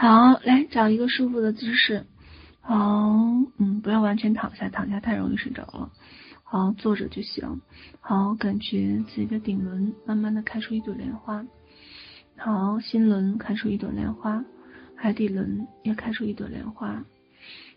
好，来找一个舒服的姿势。好，嗯，不要完全躺下，躺下太容易睡着了。好，坐着就行。好，感觉自己的顶轮慢慢的开出一朵莲花。好，心轮开出一朵莲花，海底轮也开出一朵莲花。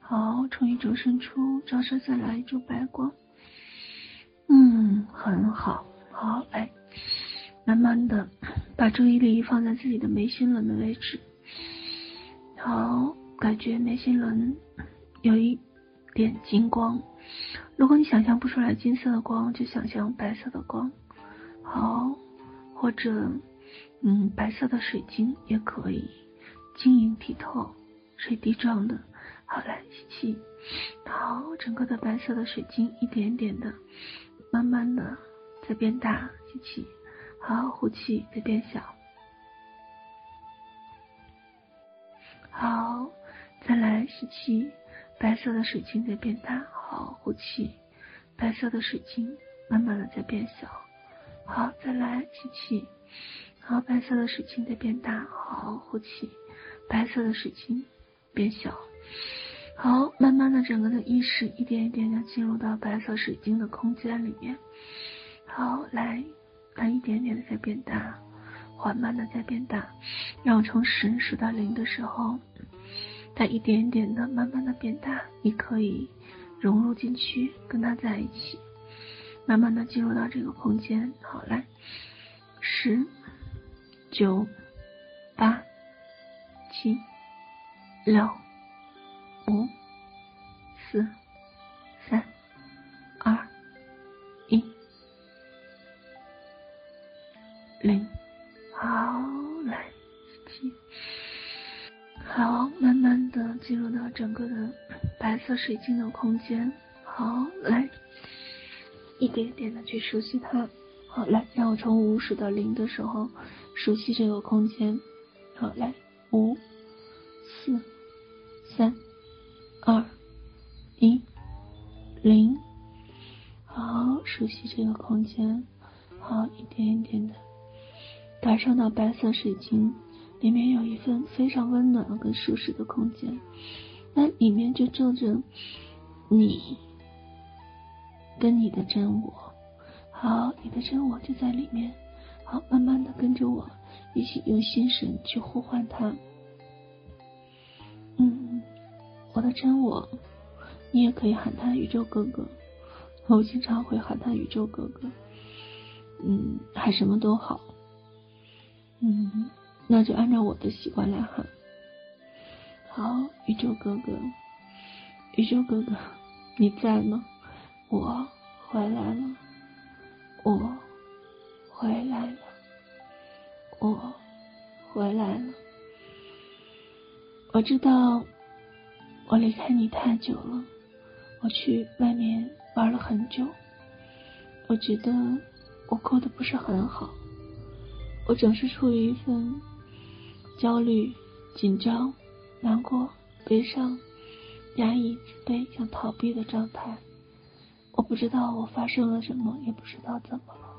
好，从宇宙伸出照射下来一束白光。嗯，很好。好，来，慢慢的把注意力放在自己的眉心轮的位置。好，感觉眉心轮有一点金光。如果你想象不出来金色的光，就想象白色的光。好，或者嗯，白色的水晶也可以，晶莹剔透，水滴状的。好，来吸气。好，整个的白色的水晶一点点的，慢慢的在变大。吸气。好，呼气，在变小。好，再来吸气，白色的水晶在变大。好，呼气，白色的水晶慢慢的在变小。好，再来吸气，好，白色的水晶在变大。好，呼气，白色的水晶变小。好，慢慢的整个的意识一点一点的进入到白色水晶的空间里面。好，来，它一点点的在变大。缓慢的在变大，让我从十数到零的时候，它一点点的慢慢的变大，你可以融入进去，跟它在一起，慢慢的进入到这个空间。好，来，十、九、八、七、六、五、四。进入到整个的白色水晶的空间，好，来，一点点的去熟悉它。好，来，让我从五数到零的时候，熟悉这个空间。好，来，五、四、三、二、一、零。好，熟悉这个空间。好，一点一点的感受到白色水晶里面有一份非常温暖跟舒适的空间。那里面就住着你跟你的真我，好，你的真我就在里面，好，慢慢的跟着我一起用心神去呼唤他。嗯，我的真我，你也可以喊他宇宙哥哥，我经常会喊他宇宙哥哥，嗯，喊什么都好，嗯，那就按照我的习惯来喊。好，宇宙哥哥，宇宙哥哥，你在吗？我回来了，我回来了，我回来了。我知道我离开你太久了，我去外面玩了很久，我觉得我过得不是很好，我总是处于一份焦虑、紧张。难过、悲伤、压抑、自卑、想逃避的状态，我不知道我发生了什么，也不知道怎么了。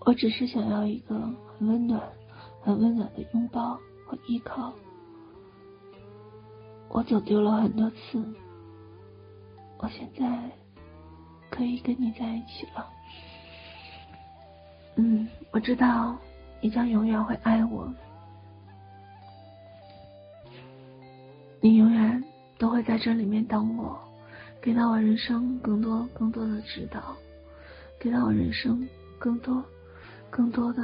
我只是想要一个很温暖、很温暖的拥抱和依靠。我走丢了很多次，我现在可以跟你在一起了。嗯，我知道你将永远会爱我。你永远都会在这里面等我，给到我人生更多更多的指导，给到我人生更多更多的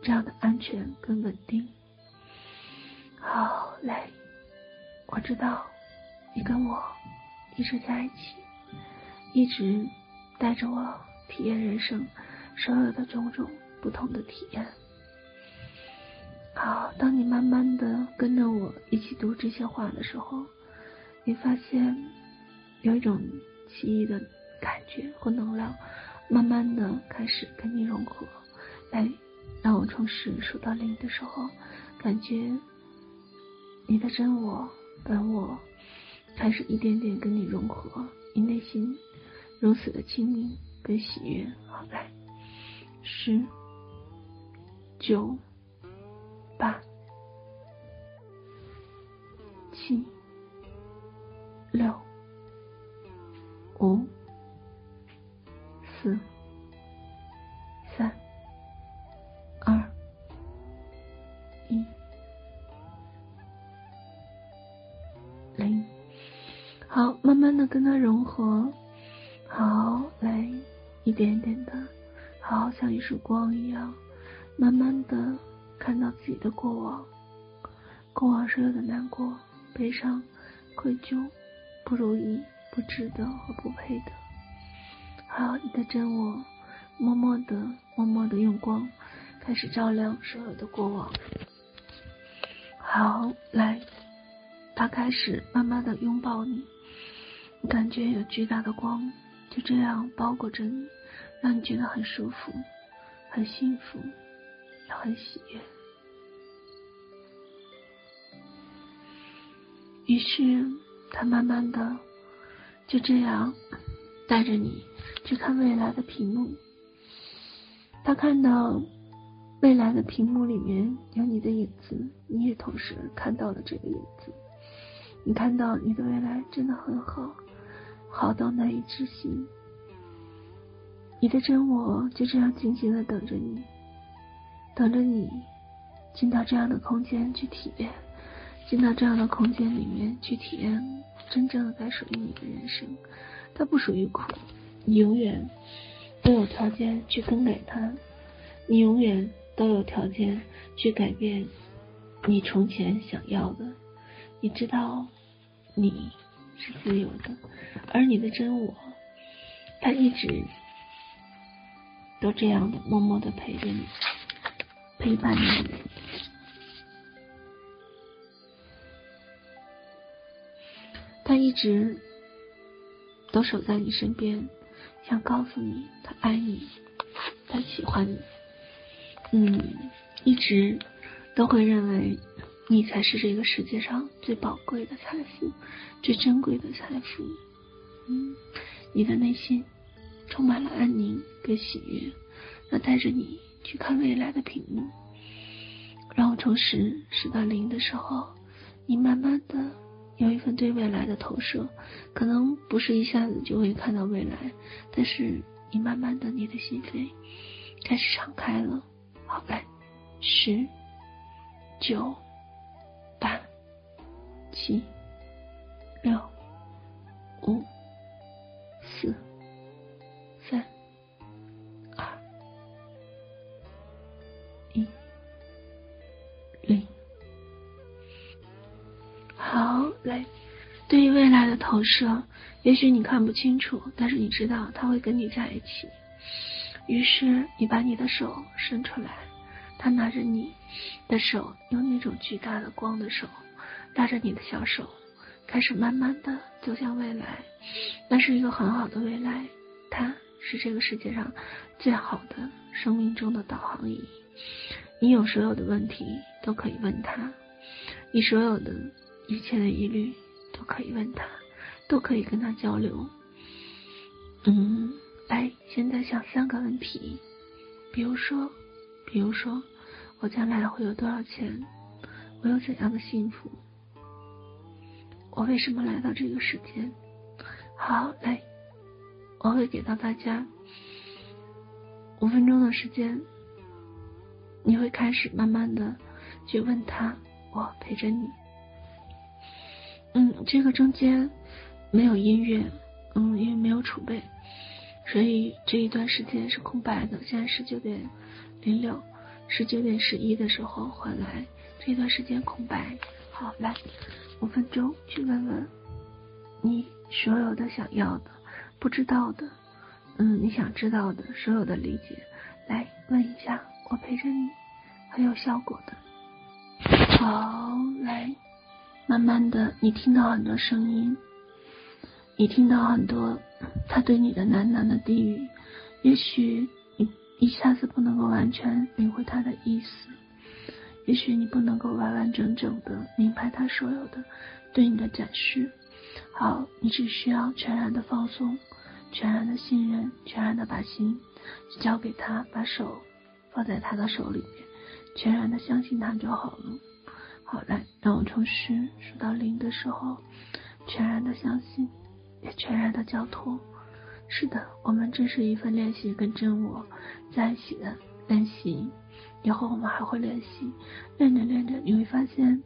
这样的安全跟稳定。好，来，我知道你跟我一直在一起，一直带着我体验人生所有的种种不同的体验。好，当你慢慢的跟着我一起读这些话的时候，你发现有一种奇异的感觉或能量，慢慢的开始跟你融合。来，让我从十数到零的时候，感觉你的真我、本我开始一点点跟你融合，你内心如此的清明跟喜悦。好，来，十、九。八、七、六、五、四、三、二、一、零。好，慢慢的跟它融合。好，来，一点点的，好像一束光一样，慢慢的看到自己的过往。过往所有的难过、悲伤、愧疚、不如意、不值得和不配的，好，你的真我，默默的、默默的用光开始照亮所有的过往。好，来，他开始慢慢的拥抱你，你感觉有巨大的光就这样包裹着你，让你觉得很舒服、很幸福，也很喜悦。于是，他慢慢的就这样带着你去看未来的屏幕。他看到未来的屏幕里面有你的影子，你也同时看到了这个影子。你看到你的未来真的很好，好到难以置信。你的真我就这样静静的等着你，等着你进到这样的空间去体验。进到这样的空间里面去体验真正的该属于你的人生，它不属于苦，你永远都有条件去更改它，你永远都有条件去改变你从前想要的。你知道你是自由的，而你的真我，他一直都这样的默默的陪着你，陪伴你。他一直都守在你身边，想告诉你他爱你，他喜欢你。嗯，一直都会认为你才是这个世界上最宝贵的财富，最珍贵的财富。嗯，你的内心充满了安宁跟喜悦。那带着你去看未来的屏幕，让我从十数到零的时候，你慢慢的。有一份对未来的投射，可能不是一下子就会看到未来，但是你慢慢的，你的心扉开始敞开了。好，来，十、九、八、七、六、五、来的投射，也许你看不清楚，但是你知道他会跟你在一起。于是你把你的手伸出来，他拿着你的手，用那种巨大的光的手，拉着你的小手，开始慢慢的走向未来。那是一个很好的未来，它是这个世界上最好的生命中的导航仪。你有所有的问题都可以问他，你所有的。一切的疑虑都可以问他，都可以跟他交流。嗯，来，现在想三个问题，比如说，比如说，我将来会有多少钱？我有怎样的幸福？我为什么来到这个世界？好，来，我会给到大家五分钟的时间，你会开始慢慢的去问他，我陪着你。嗯，这个中间没有音乐，嗯，因为没有储备，所以这一段时间是空白的。现在十九点零六，十九点十一的时候回来，这段时间空白。好，来五分钟去问问你所有的想要的、不知道的，嗯，你想知道的所有的理解，来问一下，我陪着你，很有效果的。好，来。慢慢的，你听到很多声音，你听到很多他对你的喃喃的低语，也许你一下子不能够完全领会他的意思，也许你不能够完完整整的明白他所有的对你的展示。好，你只需要全然的放松，全然的信任，全然的把心交给他，把手放在他的手里面，全然的相信他就好了。好，来，等。当我从十数到零的时候，全然的相信，也全然的交托。是的，我们这是一份练习，跟真我在一起的练习。以后我们还会练习，练着练着，你会发现，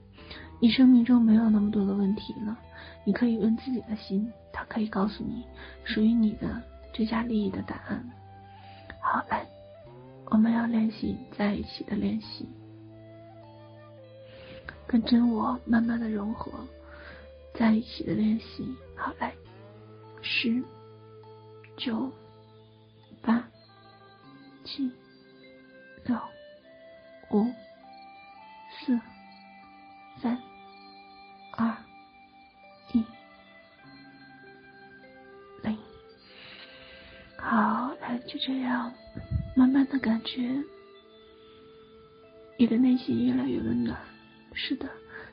你生命中没有那么多的问题了。你可以问自己的心，它可以告诉你属于你的最佳利益的答案。好，来，我们要练习在一起的练习，跟真我慢慢的融合在一起的练习。好，来，十、九、八、七、六。五、四、三、二、一、零。好，来，就这样，慢慢的感觉你的内心越来越温暖。是的，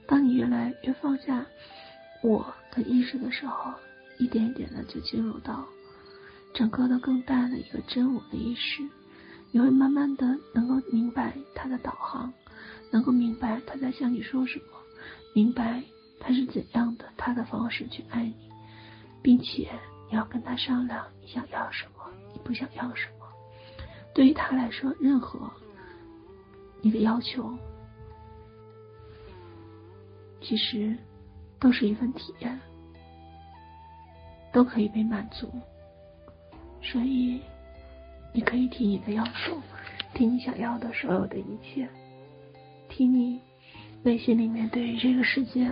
当你越来越放下我的意识的时候，一点一点的就进入到整个的更大的一个真我的意识。你会慢慢的能够明白他的导航，能够明白他在向你说什么，明白他是怎样的他的方式去爱你，并且你要跟他商量你想要什么，你不想要什么。对于他来说，任何你的要求，其实都是一份体验，都可以被满足，所以。你可以提你的要求，提你想要的所有的一切，提你内心里面对于这个世界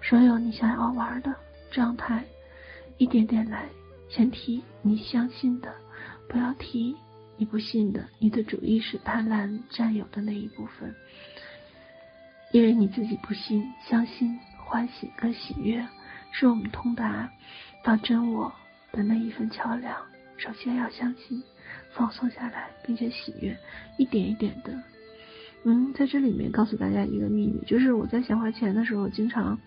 所有你想要玩的状态，一点点来。先提你相信的，不要提你不信的。你的主意是贪婪占有的那一部分，因为你自己不信，相信欢喜跟喜悦是我们通达到真我的那一份桥梁。首先要相信。放松下来，并且喜悦，一点一点的。嗯，在这里面告诉大家一个秘密，就是我在闲花钱的时候，经常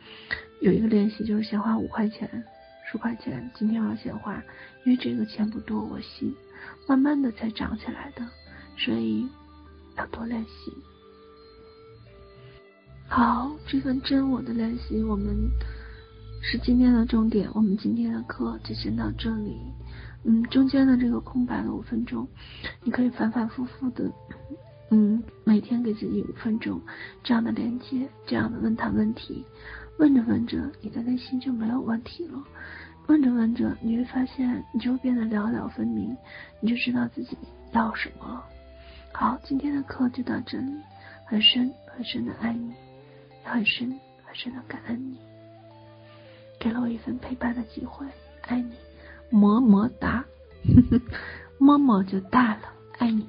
有一个练习，就是闲花五块钱、十块钱。今天我要闲花，因为这个钱不多，我信，慢慢的才长起来的，所以要多练习。好，这份真我的练习，我们是今天的重点。我们今天的课就先到这里。嗯，中间的这个空白的五分钟，你可以反反复复的，嗯，每天给自己五分钟这样的连接，这样的问他问题，问着问着，你的内心就没有问题了。问着问着，你会发现，你就变得了了分明，你就知道自己要什么了。好，今天的课就到这里，很深很深的爱你，很深很深的感恩你，给了我一份陪伴的机会，爱你。么么哒，呵呵，么么就大了，爱你。